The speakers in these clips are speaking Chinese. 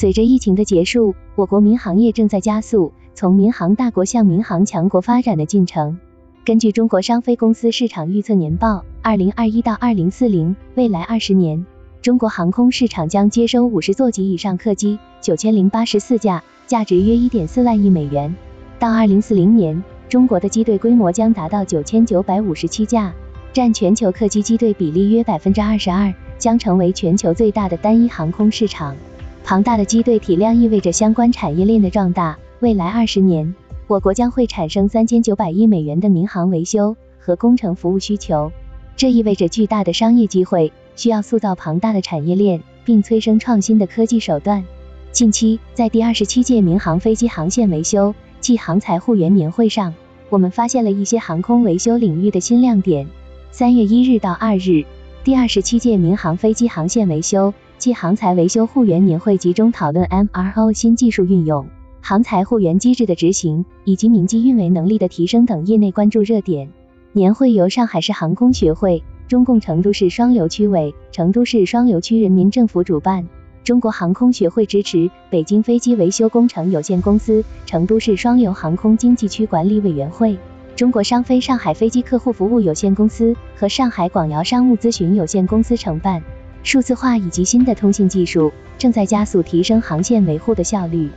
随着疫情的结束，我国民航业正在加速从民航大国向民航强国发展的进程。根据中国商飞公司市场预测年报，二零二一到二零四零未来二十年，中国航空市场将接收五十座及以上客机九千零八十四架，价值约一点四万亿美元。到二零四零年，中国的机队规模将达到九千九百五十七架，占全球客机机队比例约百分之二十二，将成为全球最大的单一航空市场。庞大的机队体量意味着相关产业链的壮大。未来二十年，我国将会产生三千九百亿美元的民航维修和工程服务需求，这意味着巨大的商业机会，需要塑造庞大的产业链，并催生创新的科技手段。近期，在第二十七届民航飞机航线维修暨航材护员年会上，我们发现了一些航空维修领域的新亮点。三月一日到二日，第二十七届民航飞机航线维修暨航材维修护员年会集中讨论 MRO 新技术运用。航材护员机制的执行以及民机运维能力的提升等业内关注热点。年会由上海市航空学会、中共成都市双流区委、成都市双流区人民政府主办，中国航空学会支持，北京飞机维修工程有限公司、成都市双流航空经济区管理委员会、中国商飞上海飞机客户服务有限公司和上海广瑶商务咨询有限公司承办。数字化以及新的通信技术正在加速提升航线维护的效率。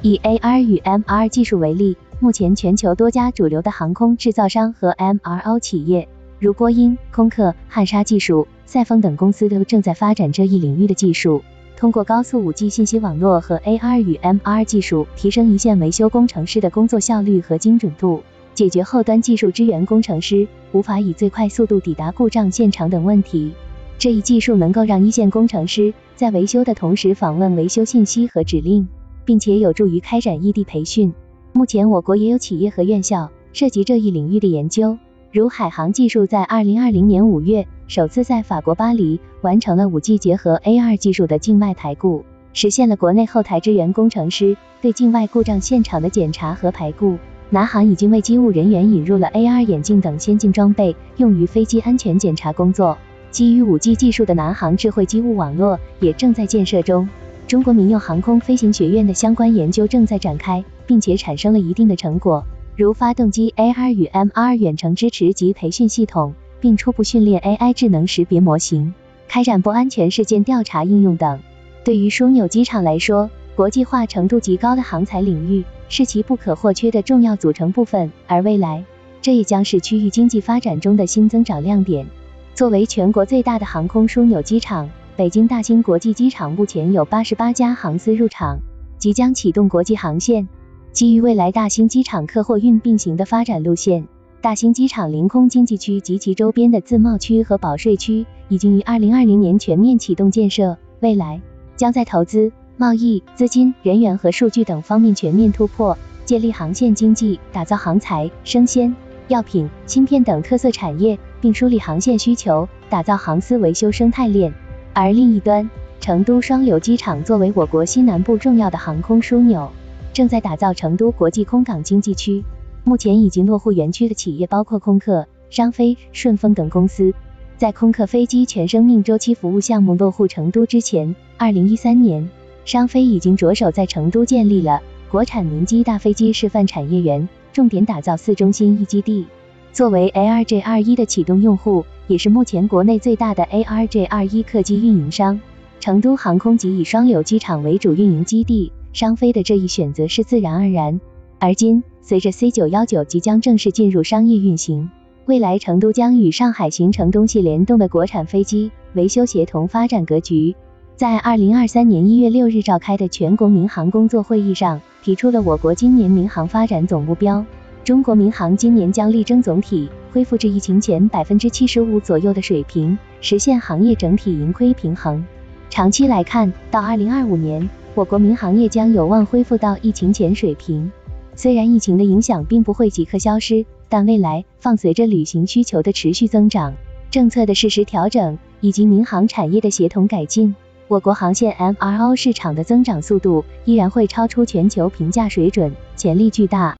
以 AR 与 MR 技术为例，目前全球多家主流的航空制造商和 MRO 企业，如波音、空客、汉莎技术、赛峰等公司都正在发展这一领域的技术，通过高速 5G 信息网络和 AR 与 MR 技术，提升一线维修工程师的工作效率和精准度，解决后端技术支援工程师无法以最快速度抵达故障现场等问题。这一技术能够让一线工程师在维修的同时访问维修信息和指令。并且有助于开展异地培训。目前，我国也有企业和院校涉及这一领域的研究，如海航技术在二零二零年五月首次在法国巴黎完成了五 G 结合 AR 技术的境外排故，实现了国内后台支援工程师对境外故障现场的检查和排故。南航已经为机务人员引入了 AR 眼镜等先进装备，用于飞机安全检查工作。基于五 G 技术的南航智慧机务网络也正在建设中。中国民用航空飞行学院的相关研究正在展开，并且产生了一定的成果，如发动机 AR 与 MR 远程支持及培训系统，并初步训练 AI 智能识别模型，开展不安全事件调查应用等。对于枢纽机场来说，国际化程度极高的航材领域是其不可或缺的重要组成部分，而未来这也将是区域经济发展中的新增长亮点。作为全国最大的航空枢纽机场。北京大兴国际机场目前有八十八家航司入场，即将启动国际航线。基于未来大兴机场客货运并行的发展路线，大兴机场临空经济区及其周边的自贸区和保税区已经于二零二零年全面启动建设，未来将在投资、贸易、资金、人员和数据等方面全面突破，建立航线经济，打造航材、生鲜、药品、芯片等特色产业，并梳理航线需求，打造航司维修生态链。而另一端，成都双流机场作为我国西南部重要的航空枢纽，正在打造成都国际空港经济区。目前已经落户园区的企业包括空客、商飞、顺丰等公司。在空客飞机全生命周期服务项目落户成都之前，二零一三年，商飞已经着手在成都建立了国产民机大飞机示范产业园，重点打造四中心一基地。作为 ARJ 二一的启动用户。也是目前国内最大的 ARJ 二一客机运营商，成都航空即以双流机场为主运营基地，商飞的这一选择是自然而然。而今，随着 C 九幺九即将正式进入商业运行，未来成都将与上海形成东西联动的国产飞机维修协同发展格局。在二零二三年一月六日召开的全国民航工作会议上，提出了我国今年民航发展总目标。中国民航今年将力争总体恢复至疫情前百分之七十五左右的水平，实现行业整体盈亏平衡。长期来看，到二零二五年，我国民航业将有望恢复到疫情前水平。虽然疫情的影响并不会即刻消失，但未来放随着旅行需求的持续增长、政策的适时调整以及民航产业的协同改进，我国航线 MRO 市场的增长速度依然会超出全球评价水准，潜力巨大。